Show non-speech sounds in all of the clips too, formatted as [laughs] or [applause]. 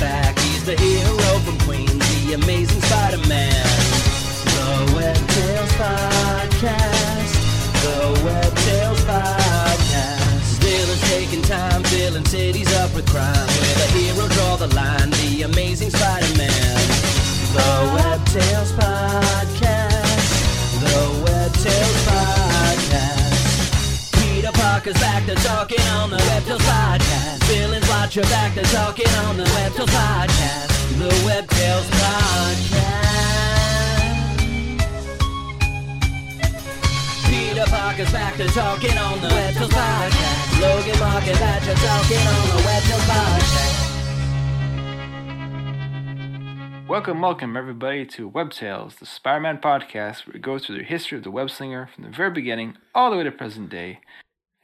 back. Watch your back to talking on the Web Tales Podcast. The Web Tales Podcast. Peter Parker's back to talking on the Web Tales Podcast. Logan Mark and Badger talking on the Web Tales Podcast. Welcome, welcome everybody to Web Tales, the Spider-Man podcast where we go through the history of the web slinger from the very beginning all the way to present day.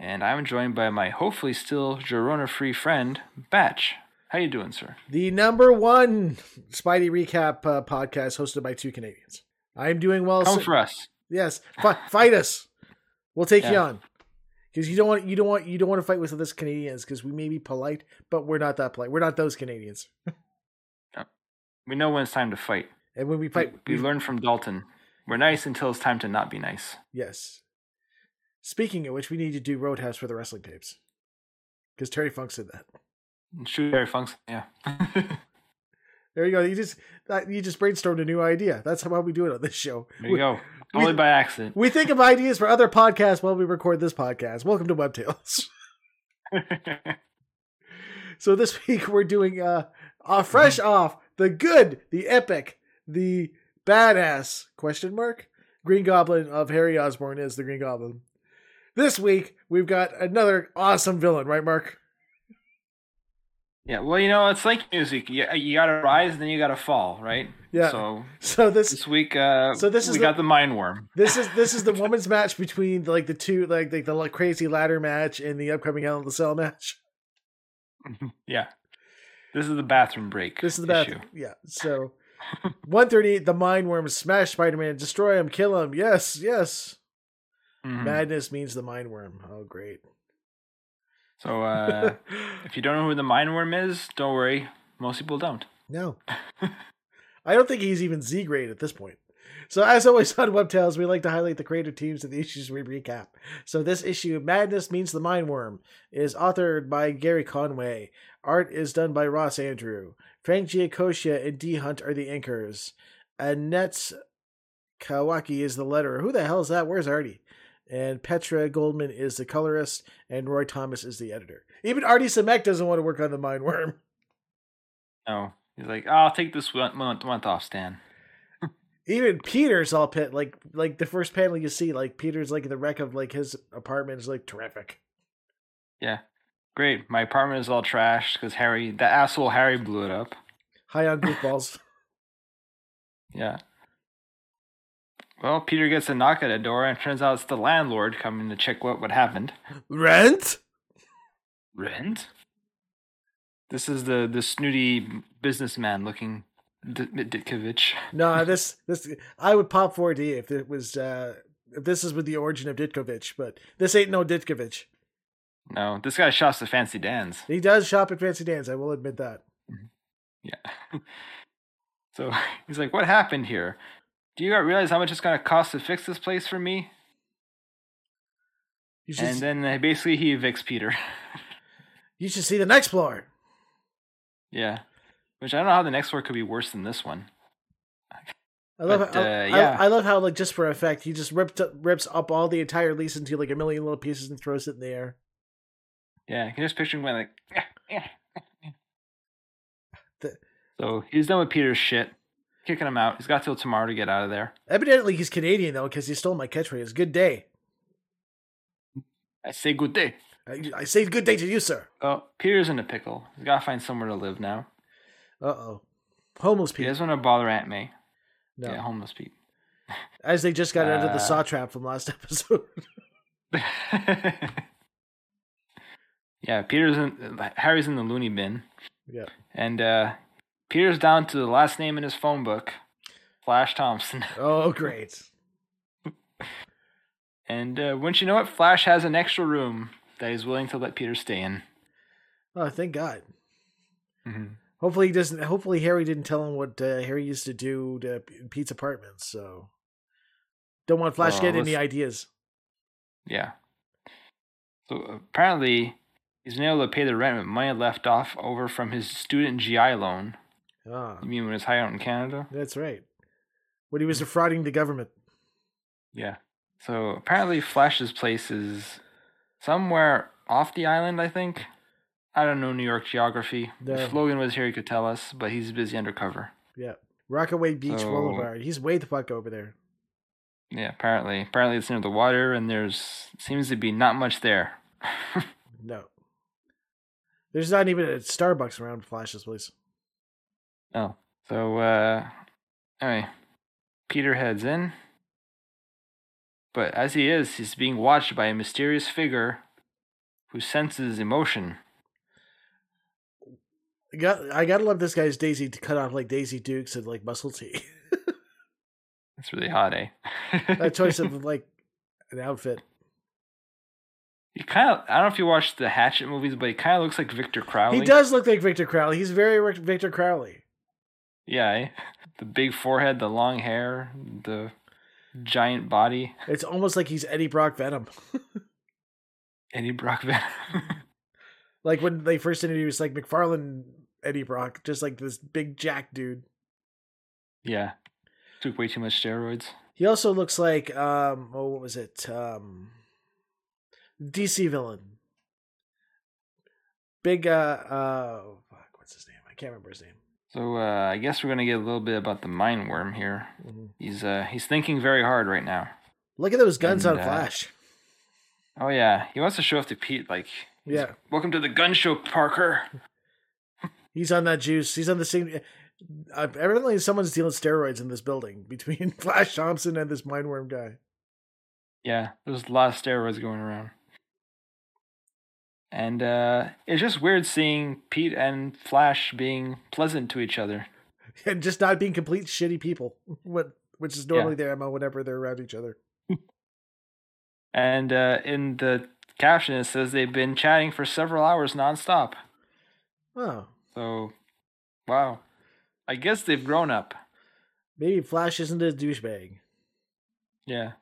And I'm joined by my hopefully still Girona-free friend, Batch. How you doing, sir? the number one Spidey recap uh, podcast hosted by two Canadians. I'm doing well. Come sir. for us. Yes, Fi- [laughs] fight us. We'll take you on because you don't want you don't want you don't want to fight with us Canadians because we may be polite, but we're not that polite. We're not those Canadians. [laughs] We know when it's time to fight. And when we We, fight, we learned from Dalton. We're nice until it's time to not be nice. yes. Speaking of which, we need to do Roadhouse for the wrestling tapes because Terry Funk said that. And Shoot Harry Funk's, yeah. [laughs] There you go. You just that, you just brainstormed a new idea. That's how we do it on this show. There you we, go. Totally by accident. We think of ideas for other podcasts while we record this podcast. Welcome to Web Tales. [laughs] [laughs] So this week we're doing uh, uh fresh off the good, the epic, the badass question mark Green Goblin of Harry Osborn is the Green Goblin. This week we've got another awesome villain, right, Mark? yeah, well, you know, it's like music. You, you gotta rise, then you gotta fall, right? Yeah. So [laughs] So this this week, uh, So this is we the- got the mind worm. this is this is the women's match between like the two like like the like, crazy ladder match and the upcoming Hell in the Cell match. [laughs] Yeah. This is the bathroom break. This is the issue. Yeah. So 138, the mind worm smash Spider Man, destroy him, kill him. Yes, yes. Mhm. Madness means the mind worm. Oh, great. So [laughs] uh, if you don't know who the mind worm is, don't worry. Most people don't. no. [laughs] I don't think he's even Z grade at this point. So, as always on Web Tales, we like to highlight the creative teams of the issues we recap. So, this issue, Madness Means the Mind Worm, is authored by Gary Conway. Art is done by Ross Andru. Frank Giacoia and D Hunt are the inkers. Annette Kawecki is the letterer. Who the hell is that? Where's Artie? And Petra Goldman is the colorist, and Roy Thomas is the editor. Even Artie Simek doesn't want to work on the Mind Worm. No. He's like, oh, I'll take this one- month, month off, Stan. [laughs] Even Peter's all pit like like the first panel you see, like Peter's like the wreck of like his apartment is like terrific. Yeah. Great. My apartment is all trashed because Harry, the asshole Harry blew it up. High on goofballs. [laughs] Yeah. Well, Peter gets a knock at a door, and it turns out it's the landlord coming to check what, what happened. Rent? Rent? This is the, the snooty businessman looking D- Ditkovich. No, this this I would pop 4D if it was uh if this is with the origin of Ditkovich, but this ain't no Ditkovich. No, this guy shops at Fancy Dan's. He does shop at Fancy Dan's, I will admit that. Yeah. [laughs] so he's like, "What happened here? Do you guys realize how much it's gonna cost to fix this place for me?" Should And then uh, basically he evicts Peter. [laughs] you should see the next floor. yeah, which I don't know how the next floor could be worse than this one. I love But, how, uh, I, yeah. I, love how like just for effect he just ripped up, rips up all the entire lease into like a million little pieces and throws it in the air. Yeah, I can just picture him going like. "Yeah, [laughs] yeah." The- So he's done with Peter's shit, kicking him out. He's got till tomorrow to get out of there. Evidently he's Canadian though, because he stole my catchphrase. Good day. I say good day. I, I say good day to you, sir. Oh, Peter's in a pickle. He's got to find somewhere to live now. Uh oh. Homeless Pete. He doesn't want to bother Aunt May. No. Yeah, homeless people. As they just got out of the Uh, saw trap from last [laughs] episode. [laughs] yeah, Peter's in. Harry's in the loony bin, yeah. and uh, Peter's down to the last name in his phone book, Flash Thompson. [laughs] Oh, great. And uh, wouldn't you know it, Flash has an extra room that he's willing to let Peter stay in. Oh, thank God. hmm Hopefully he doesn't. Hopefully Harry didn't tell him what uh, Harry used to do to Pete's apartments. So don't want Flash Well, getting any let's- ideas. Yeah. So apparently, he's been able to pay the rent with money left off over from his student GI loan. Ah, You mean when it's high out in Canada? that's right. When he was defrauding the government. Yeah. So apparently, Flash's place is somewhere off the island. I think. I don't know New York geography. No. If Logan was here, he could tell us, but he's busy undercover. Yeah, Rockaway Beach So- Boulevard. He's way the fuck over there. Yeah, apparently. Apparently, it's near the water, and there's seems to be not much there. [laughs] No, there's not even a Starbucks around Flash's place. Oh. So, uh, anyway, Peter heads in. But as he is, he's being watched by a mysterious figure who senses emotion. I got, I gotta love this guy's Daisy to cut off like Daisy Dukes and like muscle tee. It's [laughs] really hot, eh? that choice of [laughs] like an outfit. He kind of, I don't know if you watched the Hatchet movies, but he kind of looks like Victor Crowley. He does look like Victor Crowley. He's very Victor Crowley. Yeah, eh? [laughs] The big forehead, the long hair, the giant body. It's almost like he's Eddie Brock Venom. [laughs] Eddie Brock Venom. [laughs] Like when they first introduced like McFarlane Eddie Brock, just like this big jack dude. yeah. Took way too much steroids. He also looks like um oh what was it? Um DC villain. Big uh uh fuck, what's his name? I can't remember his name. So uh, I guess we're gonna get a little bit about the mind worm here. Mhm. He's uh he's thinking very hard right now. Look at those guns And, on uh, Flash. Oh yeah, he wants to show off to Pete like, Yeah. welcome to the gun show, Parker. [laughs] He's on that juice. He's on the same uh, evidently someone's dealing steroids in this building [laughs] between Flash Thompson and this mind worm guy. Yeah, there's a lot of steroids going around. And uh, it's just weird seeing Pete and Flash being pleasant to each other. [laughs] And just not being complete shitty people. [laughs] What which is normally their MO whenever they're around each other. [laughs] And uh, in the caption, it says they've been chatting for several hours nonstop. Oh. So, wow. I guess they've grown up. Maybe Flash isn't a douchebag. Yeah.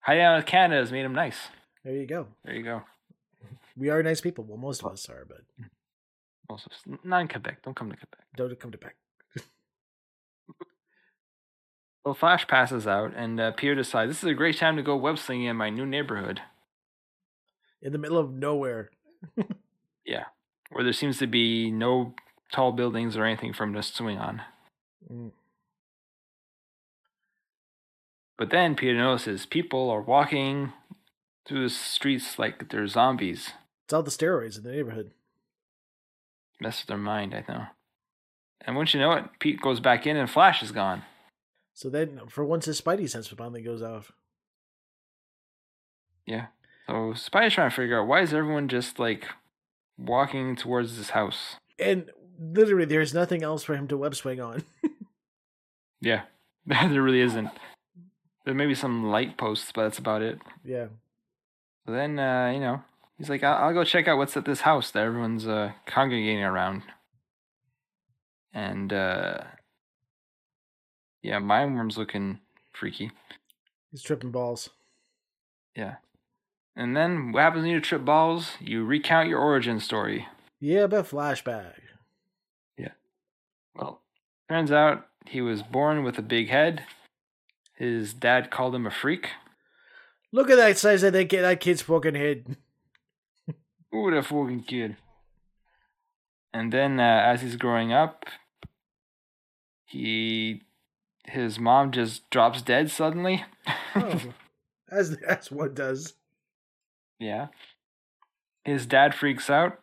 Hiding out in Canada has made him nice. There you go. There you go. We are nice people. Well, most of us are, but Also, not in Quebec. Don't come to Quebec. don't come to back. [laughs] Well, Flash passes out, and uh, Peter decides this is a great time to go web slinging in my new neighborhood. In the middle of nowhere. [laughs] Yeah, where there seems to be no tall buildings or anything for him to swing on. Mm. But then Peter notices people are walking through the streets like they're zombies. It's all the steroids in the neighborhood. Mess with their mind, I know. And once you know it, Pete goes back in and Flash is gone. So then, for once, his Spidey sense finally goes off. Yeah. So Spidey's trying to figure out why is everyone just like walking towards this house? And literally, there's nothing else for him to web swing on. [laughs] Yeah. [laughs] there really isn't. There may be some light posts, but that's about it. yeah. So then, uh, you know, he's like, I'll, I'll go check out what's at this house that everyone's uh, congregating around. And, uh, yeah, Mind Worm's looking freaky. He's tripping balls. Yeah. And then what happens when you trip balls? You recount your origin story. Yeah, but flashback. Yeah. Well, turns out he was born with a big head. His dad called him a freak. Look at that size of that kid, that kid's fucking head. [laughs] Ooh, that fucking kid. And then, uh, as he's growing up, he his mom just drops dead suddenly. Oh, as as one does. yeah. His dad freaks out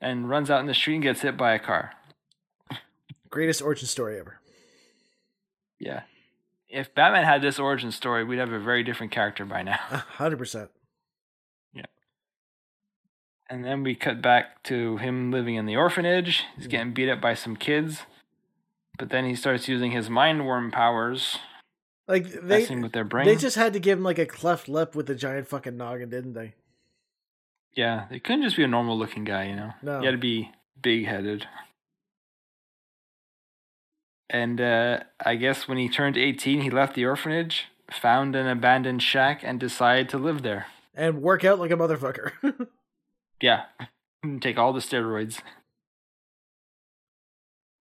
and runs out in the street and gets hit by a car. Greatest origin story ever. Yeah. If Batman had this origin story, we'd have a very different character by now. Hundred percent. And then we cut back to him living in the orphanage. He's Mm. getting beat up by some kids. But then he starts using his mind worm powers, Like they, messing with their brain. they just had to give him like a cleft lip with a giant fucking noggin, didn't they? Yeah, it couldn't just be a normal looking guy, you know. No. He had to be big headed. And uh, I guess when he turned 18, he left the orphanage, found an abandoned shack, and decided to live there. And work out like a motherfucker. [laughs] Yeah. [laughs] Take all the steroids.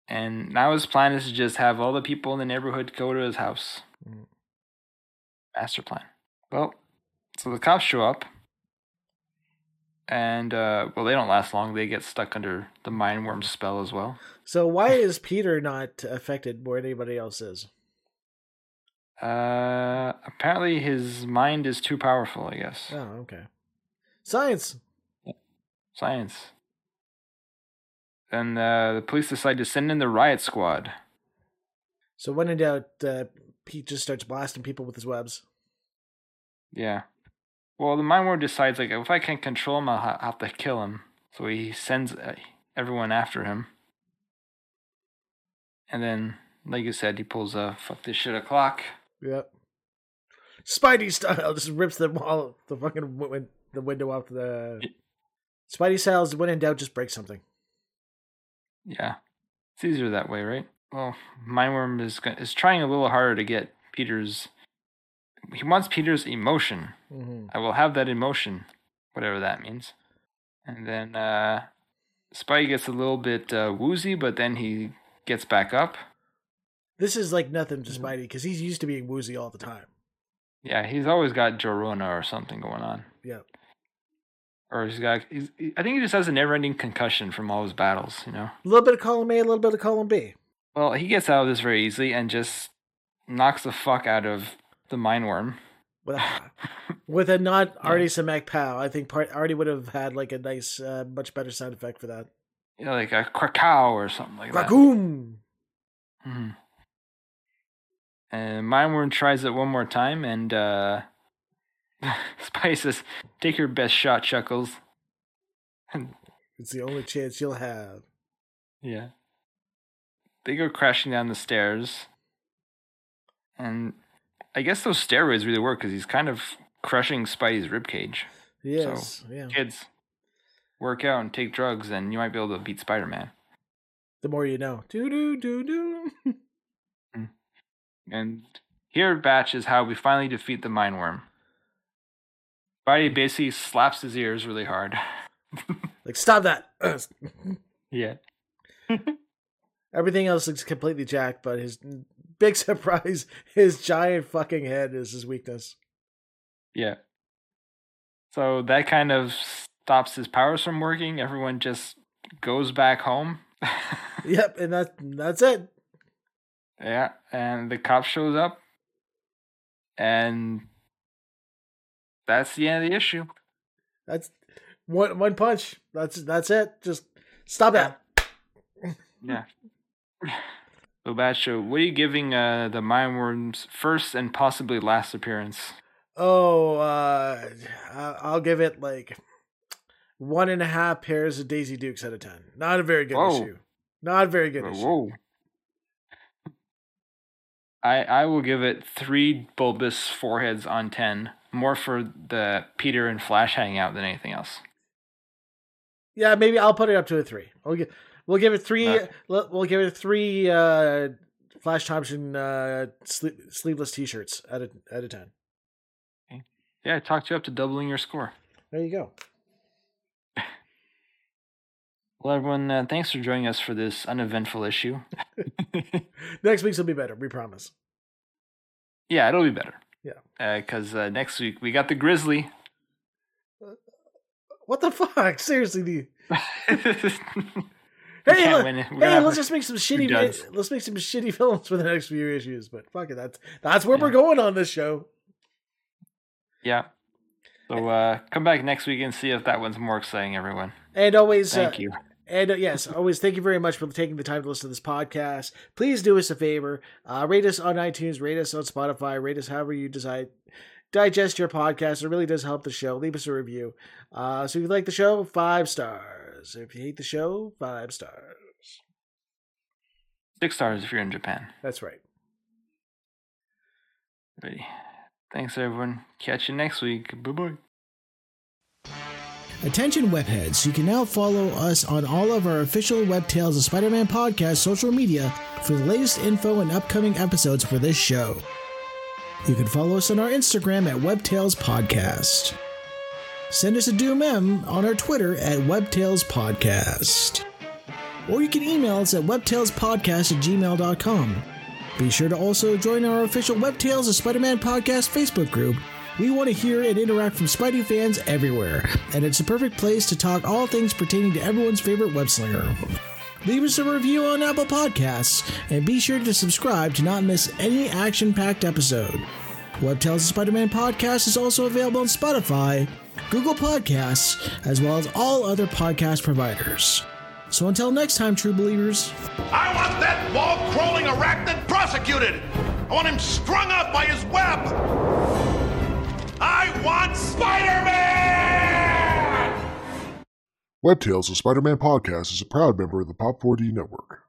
And now his plan is to just have all the people in the neighborhood go to his house. Mm. Master plan. Well, so the cops show up. And, uh, well, they don't last long. They get stuck under the mind worm spell as well. so why is Peter not affected more than anybody else is? Uh, apparently his mind is too powerful, I guess. Oh, okay. Science. Science. Then uh, the police decide to send in the riot squad. So when in doubt, uh, Pete just starts blasting people with his webs. Yeah. Well, the mind worm decides like if I can't control him, I'll have to kill him. So he sends uh, everyone after him. And then, like you said, he pulls a fuck this shit o'clock. Yep. Spidey style [laughs] just rips the wall, the fucking the window off the. Spidey styles when in doubt, just break something. Yeah, it's easier that way, right? Well, Mindworm is is trying a little harder to get Peter's. He wants Peter's emotion. hmm I will have that emotion, whatever that means. And then uh, Spidey gets a little bit uh, woozy, but then he gets back up. This is like nothing to Spidey because he's used to being woozy all the time. Yeah, he's always got Jorona or something going on. Yep. Or he's got. He's, I think he just has a never-ending concussion from all his battles. You know. A little bit of column A, a little bit of column B. Well, he gets out of this very easily and just knocks the fuck out of the mind worm. With [laughs] a, with a not Artie Simek pow, I think part Artie would have had like a nice, uh, much better sound effect for that. You know, like a krakow or something like that. Ragoom! hmm And Mindworm tries it one more time, and uh, [laughs] Spidey says, "Take your best shot, Chuckles." It's the only chance you'll have. yeah. They go crashing down the stairs, and I guess those steroids really work because he's kind of crushing Spidey's ribcage. Yes, yeah. Kids, work out and take drugs, and you might be able to beat Spider-Man. The more you know. Do do do do. And here, Batch is how we finally defeat the Mind Worm. Spidey basically slaps his ears really hard. [laughs] Like stop that. [clears throat] Yeah. [laughs] Everything else looks completely jacked, but his big [laughs] surprise, his giant fucking head is his weakness. Yeah. So that kind of stops his powers from working. Everyone just goes back home. Yep, and that that's it. yeah, and the cop shows up, and that's the end of the issue. That's one one punch. That's that's it. Just stop that. [laughs] Yeah. So, Batcho, what are you giving uh, the Mind Worm's first and possibly last appearance? Oh, uh, I'll give it like one and a half pairs of Daisy Dukes out of ten. Not a very good Whoa. issue. Not a very good issue. Whoa. I I will give it three bulbous foreheads on ten. More for the Peter and Flash hangout than anything else. Yeah, maybe I'll put it up to a three. We'll give we'll give it three. Okay. We'll give it three. Uh, Flash Thompson uh, sleep, sleeveless T-shirts out of out of ten. Yeah, I talked you up to doubling your score. There you go. [laughs] Well, everyone, uh, thanks for joining us for this uneventful issue. [laughs] Next week's will be better. We promise. [laughs] yeah, it'll be better. Yeah. Because uh, next week we got the Grizzly. What the fuck? [laughs] Seriously, dude. [laughs] Hey, look, win it. We're hey, let's just make some shitty. duds. Let's make some shitty [laughs] films for the next few issues. But fuck it, that's that's where we're going on this show. Yeah. So uh, come back next week and see if that one's more exciting, everyone. And always, Thank uh, you. And uh, yes, always thank you very much for taking the time to listen to this podcast. Please do us a favor, uh, rate us on iTunes, rate us on Spotify, rate us however you decide. Digest your podcast. It really does help the show. Leave us a review. Uh, so if you like the show, five stars. If you hate the show, five stars. Six stars if you're in Japan. That's right. Ready. Thanks, everyone. Catch you next week. Bye bye. Attention webheads, you can now follow us on all of our official Web Tales of Spider-Man podcast social media for the latest info and upcoming episodes for this show. You can follow us on our Instagram at WebTales Podcast. Send us a Doom M on our Twitter at WebTales Podcast. Or you can email us at webtalespodcast at gmail.com. Be sure to also join our official Web Tales of Spider-Man podcast Facebook group. We want to hear and interact from Spidey fans everywhere, and it's a perfect place to talk all things pertaining to everyone's favorite web slinger. Leave us a review on Apple Podcasts, and be sure to subscribe to not miss any action-packed episode. Web Tales of Spider-Man podcast is also available on Spotify, Google Podcasts, as well as all other podcast providers. So until next time, true believers, I want that wall crawling arachnid prosecuted. I want him strung up by his web. I want Spider Man! Web Tales, a Spider Man podcast, is a proud member of the Pop 4D network.